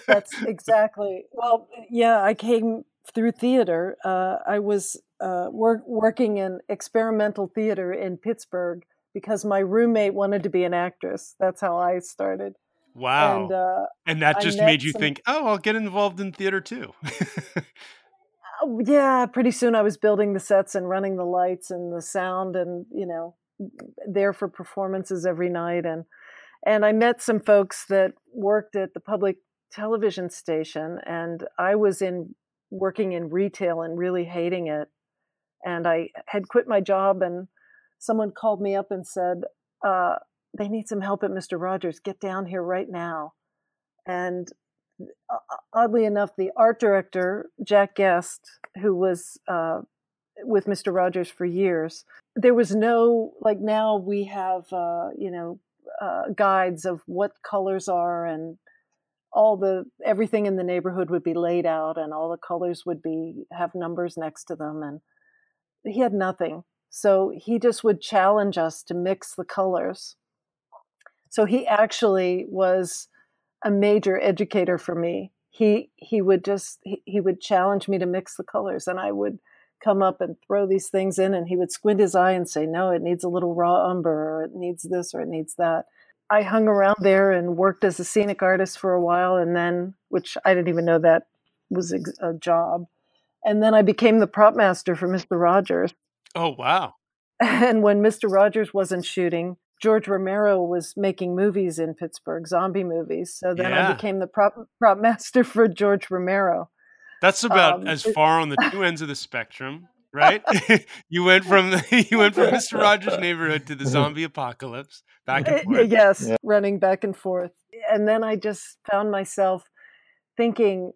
that's exactly. Well, yeah, I came through theater. Uh, I was uh, work, working in experimental theater in Pittsburgh because my roommate wanted to be an actress. That's how I started. Wow. And, uh, and that just made you some... think, oh, I'll get involved in theater too. Oh, yeah, pretty soon I was building the sets and running the lights and the sound and, you know, there for performances every night and and I met some folks that worked at the public television station and I was in working in retail and really hating it and I had quit my job, and someone called me up and said, uh, "They need some help at Mister Rogers. Get down here right now." And uh, oddly enough, the art director Jack Guest, who was uh, with Mister Rogers for years, there was no like now we have uh, you know uh, guides of what colors are and all the everything in the neighborhood would be laid out and all the colors would be have numbers next to them and he had nothing. So he just would challenge us to mix the colors. So he actually was a major educator for me. He he would just he, he would challenge me to mix the colors and I would come up and throw these things in and he would squint his eye and say, No, it needs a little raw umber or it needs this or it needs that. I hung around there and worked as a scenic artist for a while, and then, which I didn't even know that was a job. And then I became the prop master for Mr. Rogers. Oh, wow. [LAUGHS] And when Mr. Rogers wasn't shooting, George Romero was making movies in Pittsburgh, zombie movies. So then yeah. I became the prop, prop master for George Romero. That's about um, as far on the two ends of the spectrum right? [LAUGHS] [LAUGHS] you went from the, you went from Mr. Rogers' neighborhood to the zombie apocalypse, back and forth. Yes, yeah. running back and forth. And then I just found myself thinking,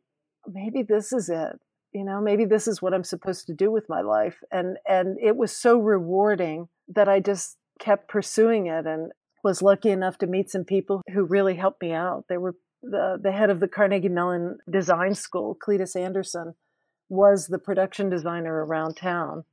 maybe this is it. You know, maybe this is what I'm supposed to do with my life. And and it was so rewarding that I just kept pursuing it and was lucky enough to meet some people who really helped me out. They were the, the head of the Carnegie Mellon Design School, Cletus Anderson, was the production designer around town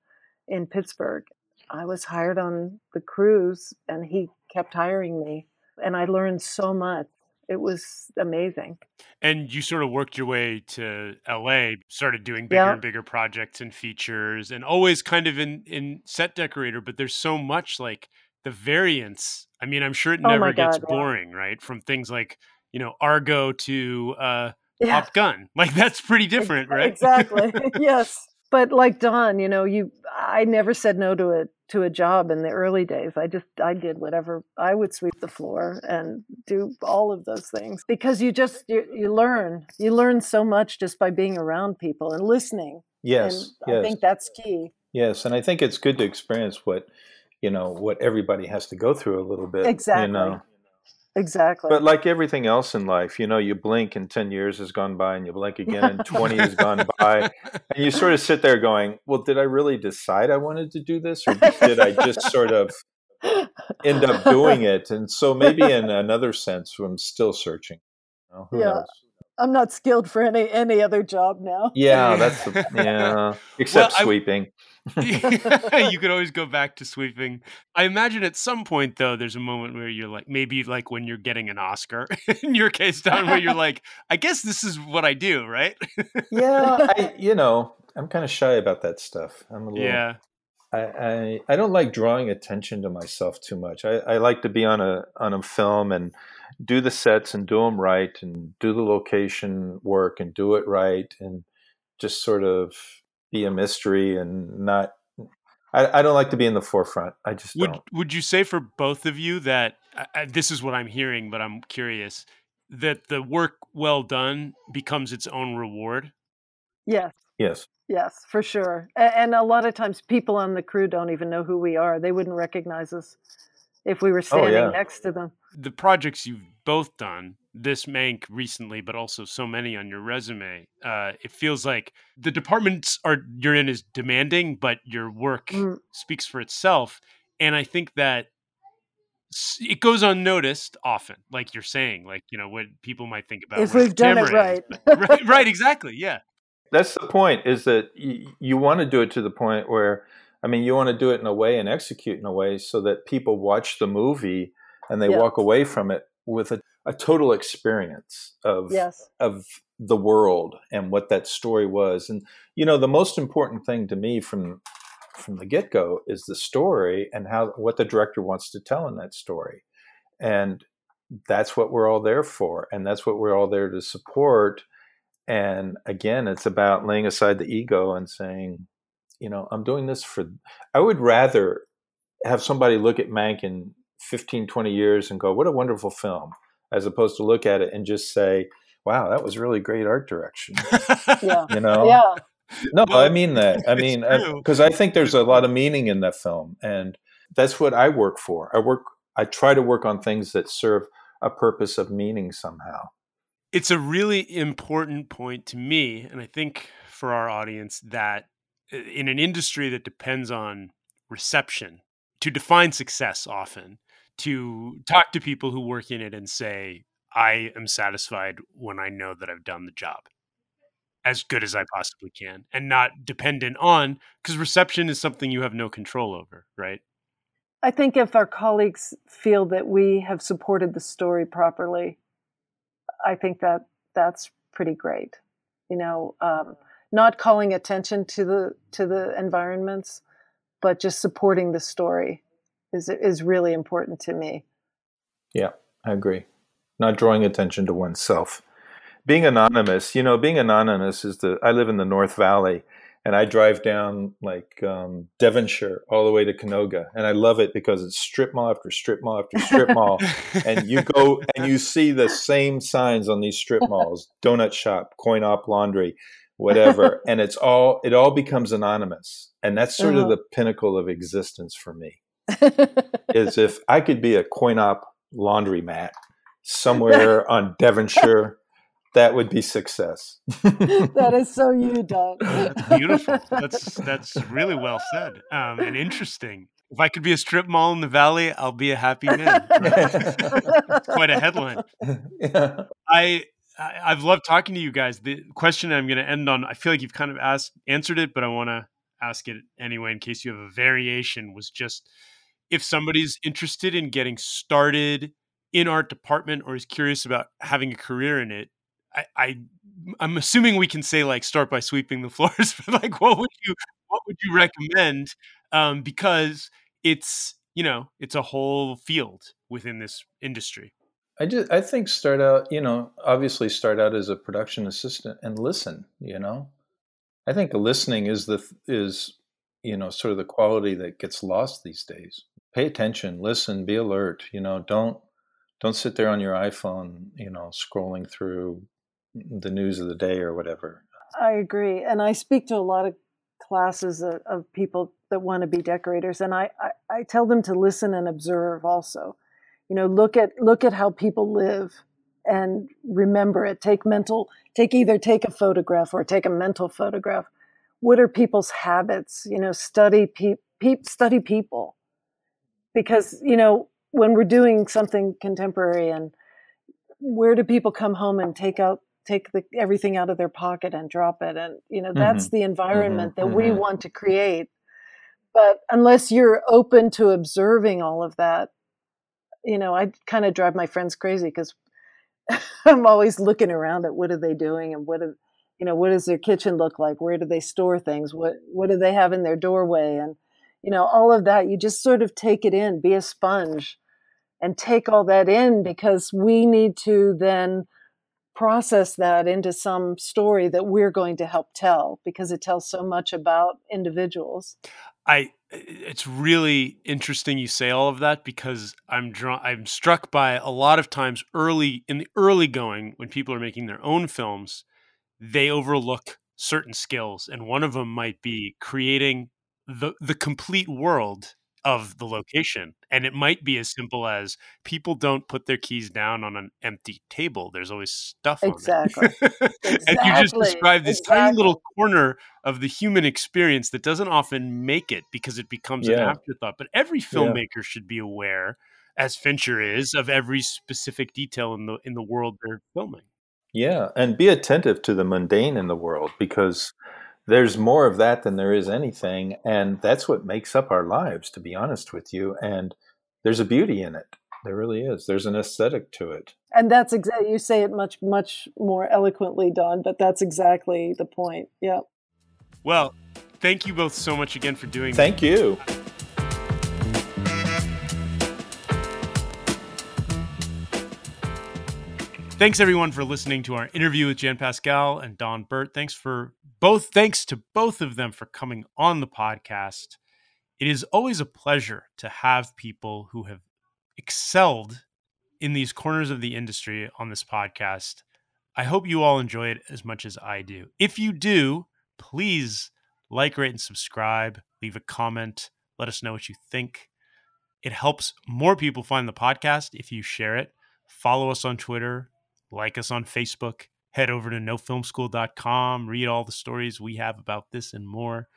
in Pittsburgh. I was hired on the crews and he kept hiring me and I learned so much. It was amazing. And you sort of worked your way to LA, started doing bigger yeah. and bigger projects and features and always kind of in in set decorator, but there's so much like the variance. I mean, I'm sure it oh never oh gets God, boring, yeah. right? From things like, you know, Argo to uh yeah. Top Gun. [LAUGHS] Like that's pretty different, right? Exactly. [LAUGHS] [LAUGHS] yes. But like Don, you know, you I never said no to a to a job in the early days. I just I did whatever. I would sweep the floor and do all of those things because you just you, you learn. You learn so much just by being around people and listening. Yes. And yes. I think that's key. Yes, and I think it's good to experience what you know what everybody has to go through a little bit. Exactly. You know, Exactly. But like everything else in life, you know, you blink and 10 years has gone by and you blink again and 20 has gone by. And you sort of sit there going, well, did I really decide I wanted to do this or did I just sort of end up doing [LAUGHS] it? And so maybe in another sense, I'm still searching. You know, yeah. Knows? I'm not skilled for any any other job now. Yeah, that's the, yeah. [LAUGHS] Except well, sweeping. [LAUGHS] you could always go back to sweeping. I imagine at some point though, there's a moment where you're like, maybe like when you're getting an Oscar. [LAUGHS] in your case, Don, where you're like, I guess this is what I do, right? yeah, [LAUGHS] I, you know, I'm kind of shy about that stuff. I'm a little. Yeah. I, I, I don't like drawing attention to myself too much. I, I like to be on a on a film and do the sets and do them right and do the location work and do it right and just sort of be a mystery and not I, I, don't like to be in the forefront. I just would. Don't. Would you say for both of you that uh, this is what I'm hearing, but I'm curious that the work well done becomes its own reward? Yes. Yes. Yes, for sure. And a lot of times, people on the crew don't even know who we are. They wouldn't recognize us if we were standing oh, yeah. next to them. The projects you've both done, this Mank recently, but also so many on your resume, uh, it feels like the departments are you're in is demanding, but your work mm. speaks for itself. And I think that it goes unnoticed often, like you're saying, like you know what people might think about if we've done it right. right, right, exactly, yeah. That's the point. Is that y- you want to do it to the point where I mean, you want to do it in a way and execute in a way so that people watch the movie and they walk away from it with a, a total experience of yes. of the world and what that story was. And you know, the most important thing to me from from the get go is the story and how what the director wants to tell in that story. And that's what we're all there for, and that's what we're all there to support. And again, it's about laying aside the ego and saying, you know, I'm doing this for, I would rather have somebody look at Mank in 15, 20 years and go, what a wonderful film, as opposed to look at it and just say, wow, that was really great art direction. yeah. You know? Yeah. No, well, I mean that. I mean, uh, because I, I think there's a lot of meaning in that film. And that's what I work for. I work, I try to work on things that serve a purpose of meaning somehow. It's a really important point to me. And I think for our audience that in an industry that depends on reception to define success often to talk to people who work in it and say i am satisfied when i know that i've done the job as good as i possibly can and not dependent on because reception is something you have no control over right? I think if our colleagues feel that we have supported the story properly i think that that's pretty great you know um, not calling attention to the to the environments, but just supporting the story is is really important to me. Yeah, I agree. Not drawing attention to oneself. Being anonymous, you know, being anonymous is the. I live in the North Valley, and I drive down like um, Devonshire all the way to Canoga, and I love it because it's strip mall after strip mall after strip mall, [LAUGHS] and you go and you see the same signs on these strip malls: donut shop, coin op laundry, whatever, [LAUGHS] and it's all it all becomes anonymous, and that's sort uh-huh. of the pinnacle of existence for me. Is if I could be a coin op laundromat somewhere [LAUGHS] on Devonshire that would be success. that is so [LAUGHS] you, Doug. That's beautiful. That's that's really well said um, and interesting. If I could be a strip mall in the valley, I'll be a happy man. quite a headline. Yeah. [LAUGHS] I, I I've loved talking to you guys. The question I'm going to end on, I feel like you've kind of asked answered it, but I want to ask it anyway in case you have a variation. Was just if somebody's interested in getting started in art department or is curious about having a career in it I, I I'm assuming we can say like start by sweeping the [LAUGHS] floors, but like what would you what would you recommend? Um, because it's you know it's a whole field within this industry. I just I think start out you know obviously start out as a production assistant and listen. You know, I think listening is the is you know sort of the quality that gets lost these days. Pay attention, listen, be alert. You know, don't don't sit there on your iPhone, you know, scrolling through the news of the day or whatever. I agree, and I speak to a lot of classes of, of people that want to be decorators, and I, I, I tell them to listen and observe. Also, you know, look at look at how people live and remember it. Take mental, take either take a photograph or take a mental photograph. What are people's habits? You know, study pe- pe- study people, because you know when we're doing something contemporary and where do people come home and take out take the, everything out of their pocket and drop it and you know that's mm-hmm. the environment mm-hmm. that we mm-hmm. want to create but unless you're open to observing all of that you know i kind of drive my friends crazy because [LAUGHS] i'm always looking around at what are they doing and what are, you know what does their kitchen look like? Where do they store things? What what do they have in their doorway? And you know all of that you just sort of take it in be a sponge and take all that in because we need to then process that into some story that we're going to help tell because it tells so much about individuals. I it's really interesting you say all of that because I'm drawn I'm struck by a lot of times early in the early going when people are making their own films they overlook certain skills and one of them might be creating the the complete world of the location. And it might be as simple as people don't put their keys down on an empty table. There's always stuff exactly. on it. exactly. [LAUGHS] and you just described this exactly. tiny little corner of the human experience that doesn't often make it because it becomes yeah. an afterthought. But every filmmaker yeah. should be aware, as Fincher is, of every specific detail in the in the world they're filming. Yeah, and be attentive to the mundane in the world because there's more of that than there is anything and that's what makes up our lives to be honest with you and there's a beauty in it. There really is. There's an aesthetic to it. And that's exactly you say it much much more eloquently don but that's exactly the point. Yeah well thank you both so much again for doing thank that. you Thanks everyone for listening to our interview with Jan Pascale and Don Burt. Thanks for both thanks to both of them for coming on the podcast. It is always a pleasure to have people who have excelled in these corners of the industry on this podcast. I hope you all enjoy it as much as I do. If you do, please like, rate, and subscribe. Leave a comment. Let us know what you think. It helps more people find the podcast if you share it. Follow us on Twitter like us on Facebook, head over to nofilmschool.com, read all the stories we have about this and more.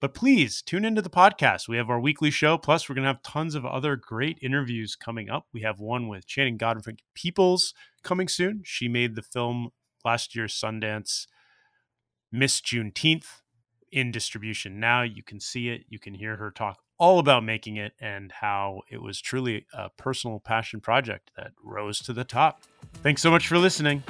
But please tune into the podcast. We have our weekly show. Plus, we're going to have tons of other great interviews coming up. We have one with Channing Godfrey Peoples coming soon. She made the film last year's Sundance Miss Juneteenth in distribution now. You can see it. You can hear her talk all about making it and how it was truly a personal passion project that rose to the top. Thanks so much for listening.